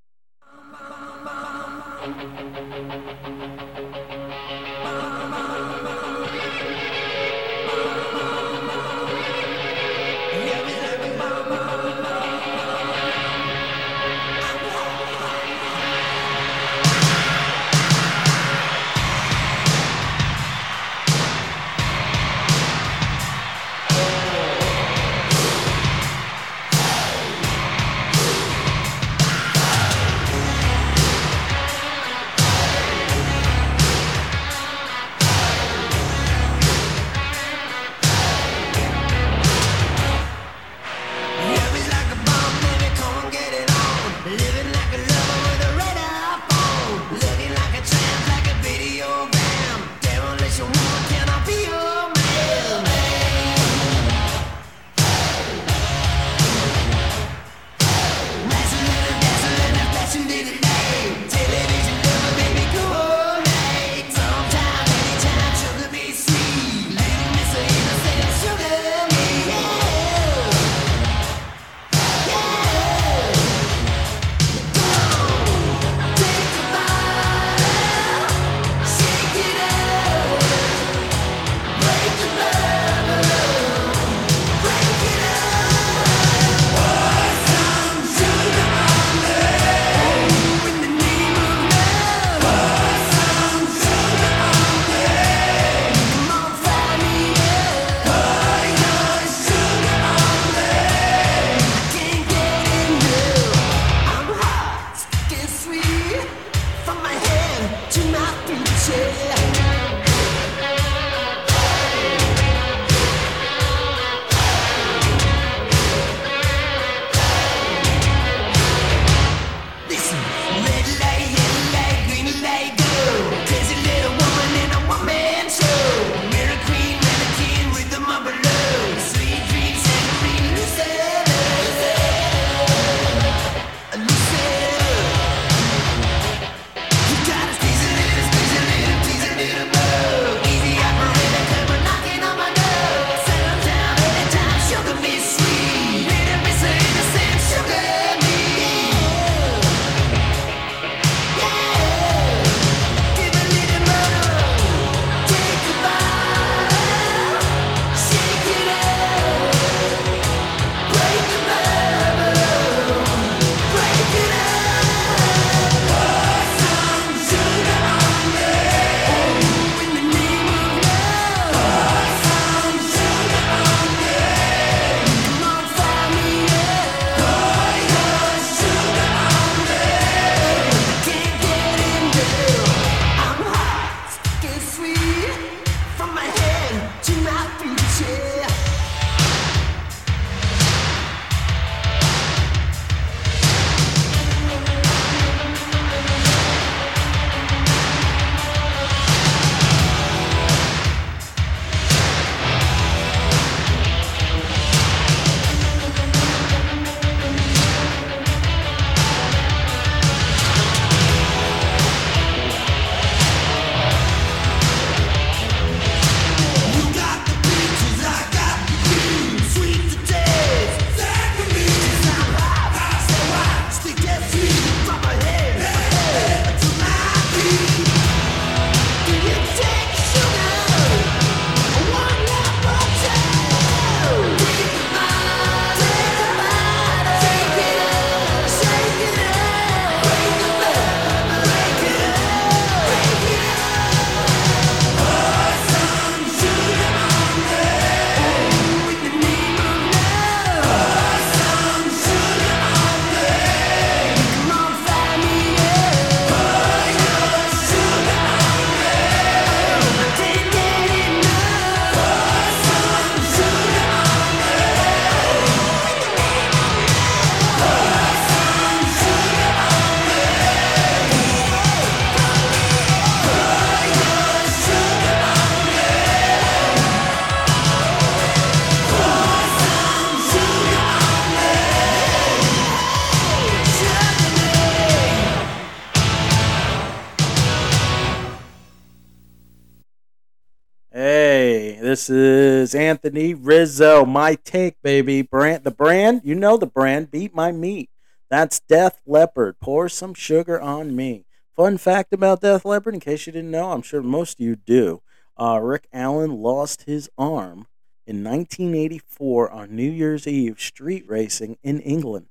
Rizzo. My take, baby. Brand the brand, you know the brand. Beat my meat. That's Def Leppard. Pour some sugar on me. Fun fact about Def Leppard, in case you didn't know, I'm sure most of you do. Uh, Rick Allen lost his arm in 1984 on New Year's Eve street racing in England.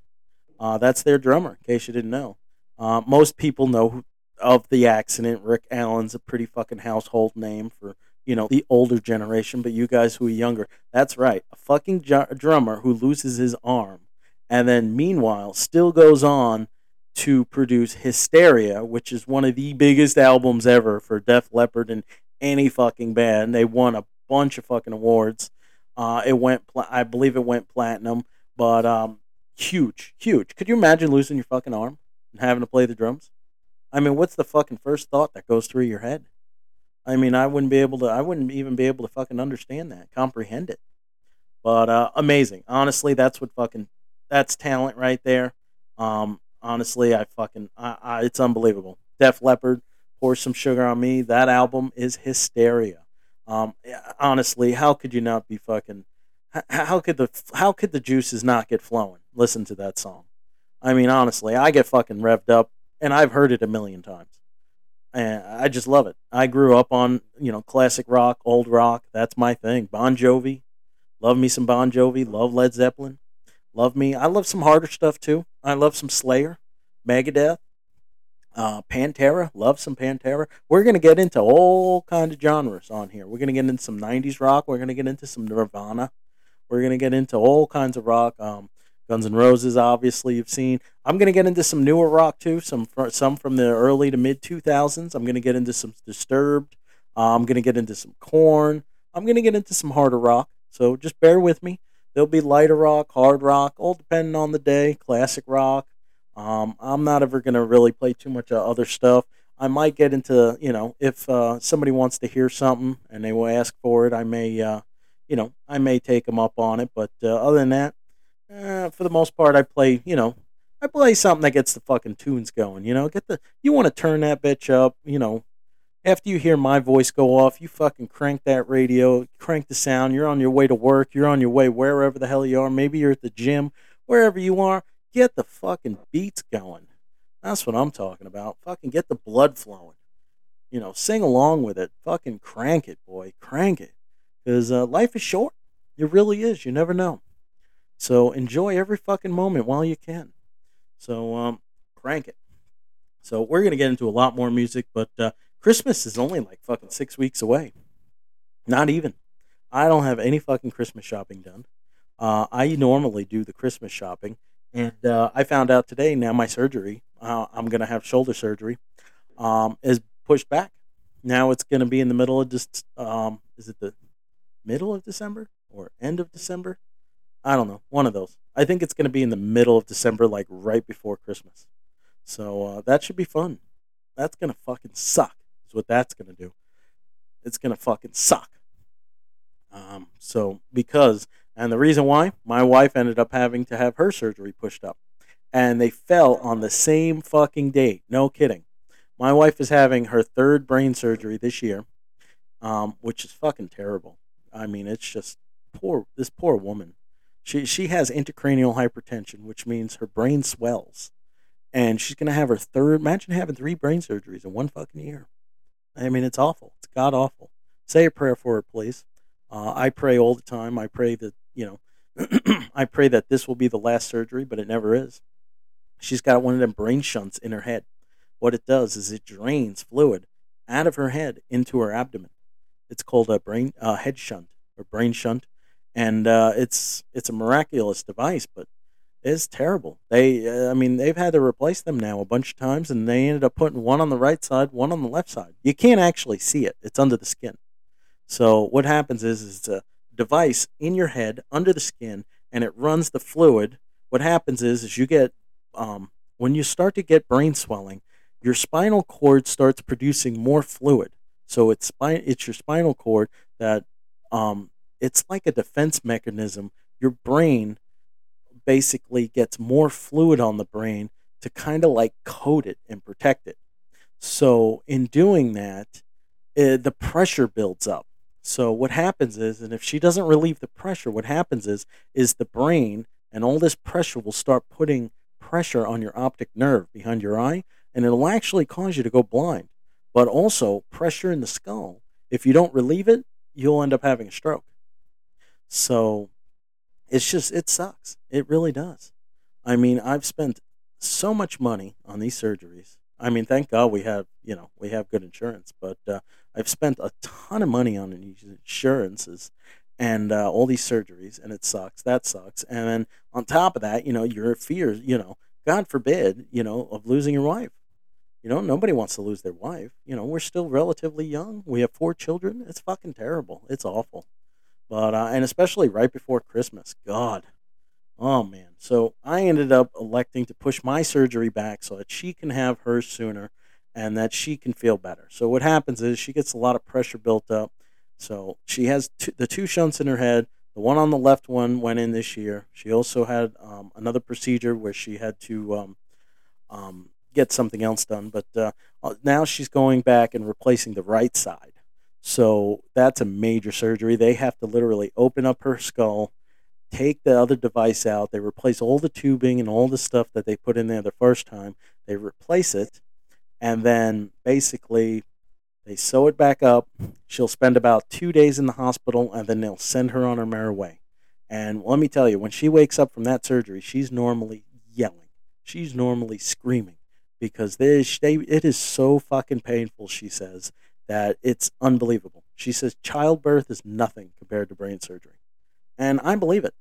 Uh, that's their drummer, in case you didn't know. Uh, most people know of the accident. Rick Allen's a pretty fucking household name for you know the older generation, but you guys who are younger, that's right, a fucking drummer who loses his arm, and then meanwhile still goes on to produce Hysteria, which is one of the biggest albums ever for Def Leppard and any fucking band. They won a bunch of fucking awards. Uh, it went, pla- I believe it went platinum, but um, huge, huge. Could you imagine losing your fucking arm and having to play the drums? I mean, what's the fucking first thought that goes through your head? I mean, I wouldn't be able to. I wouldn't even be able to fucking understand that, comprehend it. But uh, amazing. Honestly, that's what fucking that's talent right there. Um, honestly, I fucking I, I, it's unbelievable. Def Leppard, pour some sugar on me. That album is hysteria. Um, honestly, how could you not be fucking? h- How could the how could the juices not get flowing? Listen to that song. I mean, honestly, I get fucking revved up, and I've heard it a million times and I just love it. I grew up on you know classic rock, old rock. That's my thing. Bon Jovi, love me some Bon Jovi. Love Led Zeppelin. Love me. I love some harder stuff too. I love some Slayer, Megadeth, uh, Pantera. Love some Pantera. We're gonna get into all kind of genres on here. We're gonna get into some '90s rock. We're gonna get into some Nirvana. We're gonna get into all kinds of rock. Um, Guns N' Roses, obviously, you've seen. I'm going to get into some newer rock too, some some from the early to mid 2000s. I'm going to get into some Disturbed. Uh, I'm going to get into some Korn. I'm going to get into some harder rock. So just bear with me. There'll be lighter rock, hard rock, all depending on the day. Classic rock. Um, I'm not ever going to really play too much of other stuff. I might get into, you know, if uh, somebody wants to hear something and they will ask for it, I may, uh, you know, I may take them up on it. But uh, other than that, uh, for the most part, I play, you know, I play something that gets the fucking tunes going. You know, get the you want to turn that bitch up. You know, after you hear my voice go off, you fucking crank that radio, crank the sound. You're on your way to work. You're on your way wherever the hell you are. Maybe you're at the gym, wherever you are. Get the fucking beats going. That's what I'm talking about. Fucking get the blood flowing. You know, sing along with it. Fucking crank it, boy. Crank it. Because uh, life is short. It really is. You never know. So enjoy every fucking moment while you can. So um, crank it. So we're gonna get into a lot more music, but uh, Christmas is only like fucking six weeks away. Not even. I don't have any fucking Christmas shopping done. Uh, I normally do the Christmas shopping, and uh, I found out today. Now my surgery, uh, I'm gonna have shoulder surgery, um, is pushed back. Now it's gonna be in the middle of just. Um, is it the middle of December or end of December? I don't know, one of those. I think it's going to be in the middle of December, like right before Christmas. So uh, that should be fun. That's going to fucking suck. Is what that's going to do. It's going to fucking suck. Um, so because, and the reason why, my wife ended up having to have her surgery pushed up, and they fell on the same fucking date. No kidding. My wife is having her third brain surgery this year, um, which is fucking terrible. I mean, it's just poor. This poor woman. She she has intracranial hypertension, which means her brain swells, and she's gonna have her third. Imagine having three brain surgeries in one fucking year. I mean, it's awful. It's god awful. Say a prayer for her, please. Uh, I pray all the time. I pray that you know, I pray that this will be the last surgery, but it never is. She's got one of them brain shunts in her head. What it does is it drains fluid out of her head into her abdomen. It's called a brain uh, head shunt or brain shunt and uh, it's it's a miraculous device, but it's terrible. They, uh, I mean, they've had to replace them now a bunch of times, and they ended up putting one on the right side, one on the left side. You can't actually see it; it's under the skin. So what happens is, is it's a device in your head under the skin, and it runs the fluid. What happens is, is you get um, when you start to get brain swelling, your spinal cord starts producing more fluid. So it's spine, it's your spinal cord that um, it's like a defense mechanism. Your brain basically gets more fluid on the brain to kind of like coat it and protect it. So in doing that, uh, the pressure builds up. So what happens is, and if she doesn't relieve the pressure, what happens is, is the brain and all this pressure will start putting pressure on your optic nerve behind your eye, and it'll actually cause you to go blind. But also pressure in the skull. If you don't relieve it, you'll end up having a stroke. So it's just it sucks. It really does. I mean, I've spent so much money on these surgeries. I mean, thank God we have, you know, we have good insurance, but uh, I've spent a ton of money on these insurances and uh, all these surgeries, and it sucks. That sucks. And then on top of that, you know, your fears, you know, God forbid, you know, of losing your wife. You know, nobody wants to lose their wife. You know, we're still relatively young. We have four children. It's fucking terrible. It's awful. But, uh, and especially right before Christmas. God. Oh, man. So I ended up electing to push my surgery back so that she can have hers sooner and that she can feel better. So what happens is she gets a lot of pressure built up. So she has two, the two shunts in her head. The one on the left one went in this year. She also had um, another procedure where she had to um, um, get something else done. But uh, uh, now she's going back and replacing the right side. So that's a major surgery. They have to literally open up her skull, take the other device out. They replace all the tubing and all the stuff that they put in there the first time. They replace it, and then basically they sew it back up. She'll spend about two days in the hospital, and then they'll send her on her merry way. And let me tell you, when she wakes up from that surgery, she's normally yelling. She's normally screaming because they, it is so fucking painful, she says, that it's unbelievable. She says childbirth is nothing compared to brain surgery. And I believe it.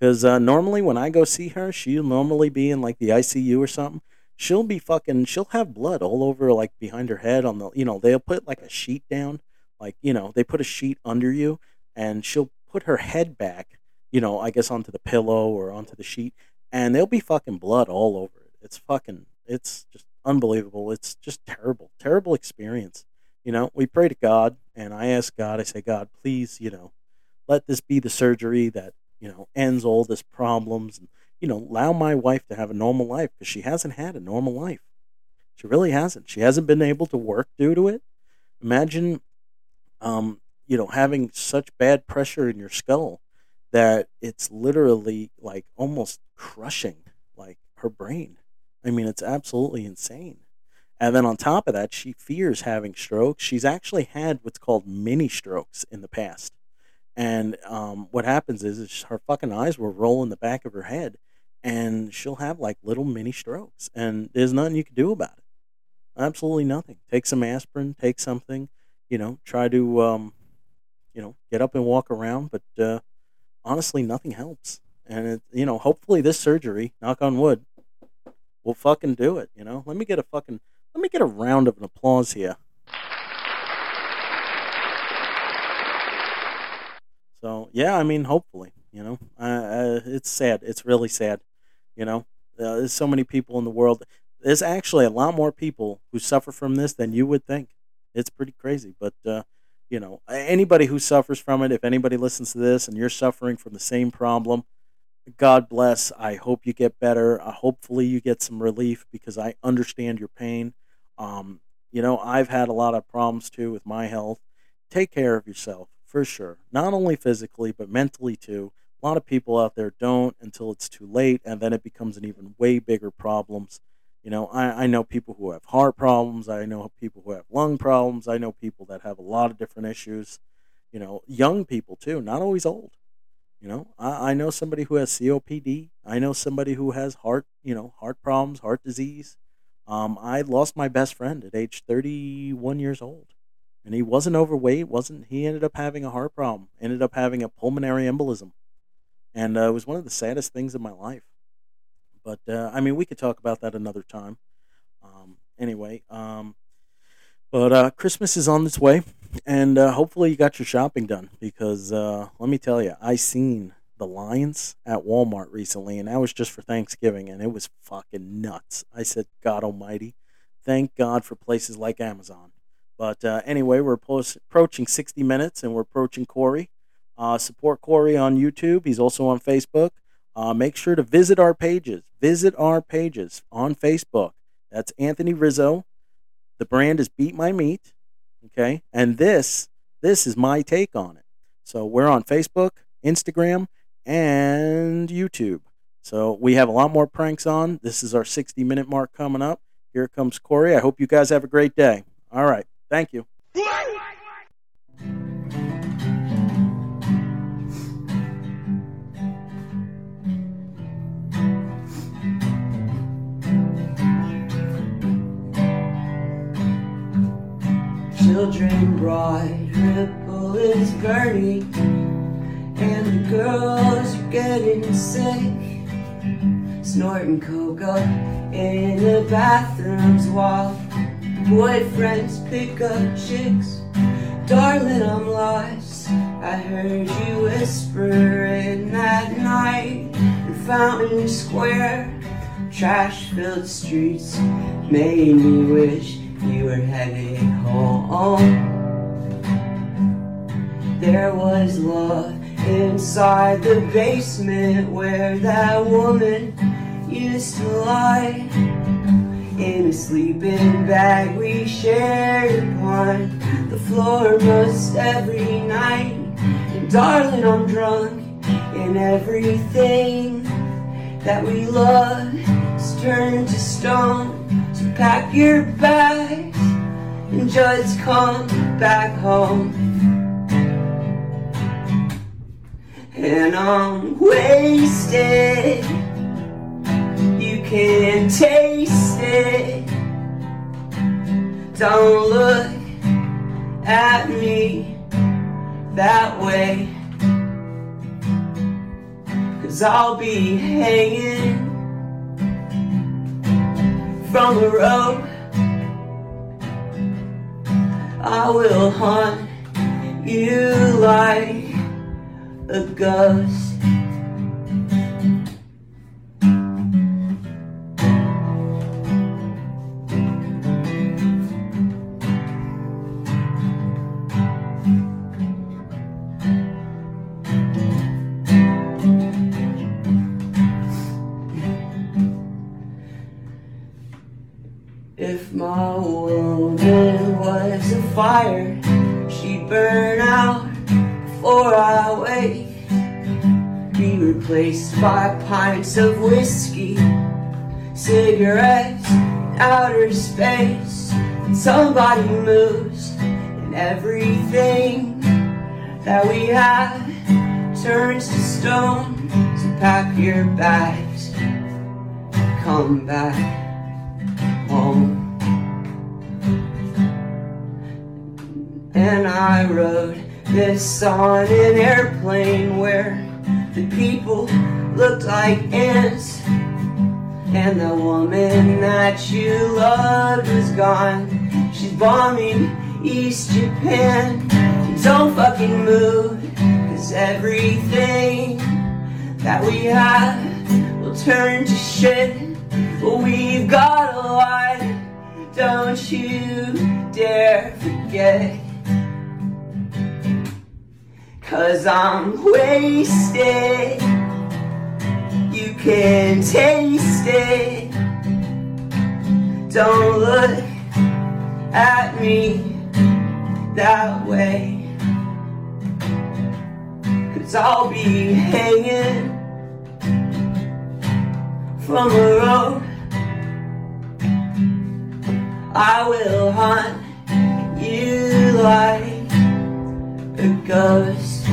Because uh, normally when I go see her, she'll normally be in like the ICU or something. She'll be fucking, she'll have blood all over like behind her head on the, you know, they'll put like a sheet down. Like, you know, they put a sheet under you and she'll put her head back, you know, I guess onto the pillow or onto the sheet. And there'll be fucking blood all over it. It's fucking it's just unbelievable. It's just terrible, terrible experience. You know, we pray to God, and I ask God, I say, God, please, you know, let this be the surgery that you know ends all this problems, and you know, allow my wife to have a normal life because she hasn't had a normal life. She really hasn't. She hasn't been able to work due to it. Imagine, um, you know, having such bad pressure in your skull that it's literally like almost crushing like her brain I mean, it's absolutely insane. And then on top of that, she fears having strokes. She's actually had what's called mini strokes in the past. And um, what happens is, is her fucking eyes will roll in the back of her head, and she'll have like little mini strokes. And there's nothing you can do about it. Absolutely nothing. Take some aspirin, take something, you know, try to, um, you know, get up and walk around. But uh, honestly, nothing helps. And, it, you know, hopefully this surgery, knock on wood, we'll fucking do it. You know, let me get a fucking let me get a round of applause here. So yeah, I mean, hopefully, you know, uh, it's sad. It's really sad. You know, uh, there's so many people in the world. There's actually a lot more people who suffer from this than you would think. It's pretty crazy, but uh, you know, anybody who suffers from it, if anybody listens to this and you're suffering from the same problem, God bless. I hope you get better. Uh, hopefully, you get some relief because I understand your pain. Um, you know, I've had a lot of problems too with my health. Take care of yourself for sure, not only physically, but mentally too. A lot of people out there don't until it's too late, and then it becomes an even way bigger problems. You know, I, I know people who have heart problems. I know people who have lung problems. I know people that have a lot of different issues. You know, young people too, not always old. You know, I, I know somebody who has COPD. I know somebody who has heart, you know, heart problems, heart disease. Um, I lost my best friend at age 31 years old, and he wasn't overweight. wasn't He ended up having a heart problem. Ended up having a pulmonary embolism, and uh, it was one of the saddest things in my life. But uh, I mean, we could talk about that another time. Um, anyway, um, but uh, Christmas is on its way, and uh, hopefully you got your shopping done because uh, let me tell you, I seen the lines at Walmart recently, and that was just for Thanksgiving, and it was fucking nuts. I said, God Almighty, thank God for places like Amazon. But uh, anyway, we're approaching 60 minutes, and we're approaching Corey. Uh, support Corey on YouTube. He's also on Facebook. Uh, make sure to visit our pages. Visit our pages on Facebook. That's Anthony Rizzo the brand is Beat My Meat. Okay. And this, This is my take on it. So we're on Facebook, Instagram, and YouTube. So we have a lot more pranks on. This is our 60 minute mark coming up. Here comes Corey. I hope you guys have a great day. All right. Thank you. Children bright, ripple is burning, and the girls are getting sick. Snorting cocoa in the bathrooms while boyfriends pick up chicks. Darling, I'm lost. I heard you whispering that night in Fountain Square. Trash filled streets made me wish you were heading home. There was love inside the basement where that woman used to lie. In a sleeping bag we shared upon the floor most every night. And darling, I'm drunk in everything that we love has turned to stone. So pack your bags and just come back home. And I'm wasted. You can taste it. Don't look at me that way. Cause I'll be hanging from a rope. I will haunt you like a ghost. If my woman was a fire, she'd burn replaced by pints of whiskey, cigarettes, outer space. And somebody moves, and everything that we have turns to stone. So pack your bags, come back home. And I wrote this on an airplane where the people looked like ants. And the woman that you loved was gone. She's bombing East Japan. Don't fucking move, cause everything that we have will turn to shit. But we've got a lot, don't you dare forget. Cause I'm wasted, you can taste it. Don't look at me that way. Cause I'll be hanging from a rope. I will hunt you like the ghost.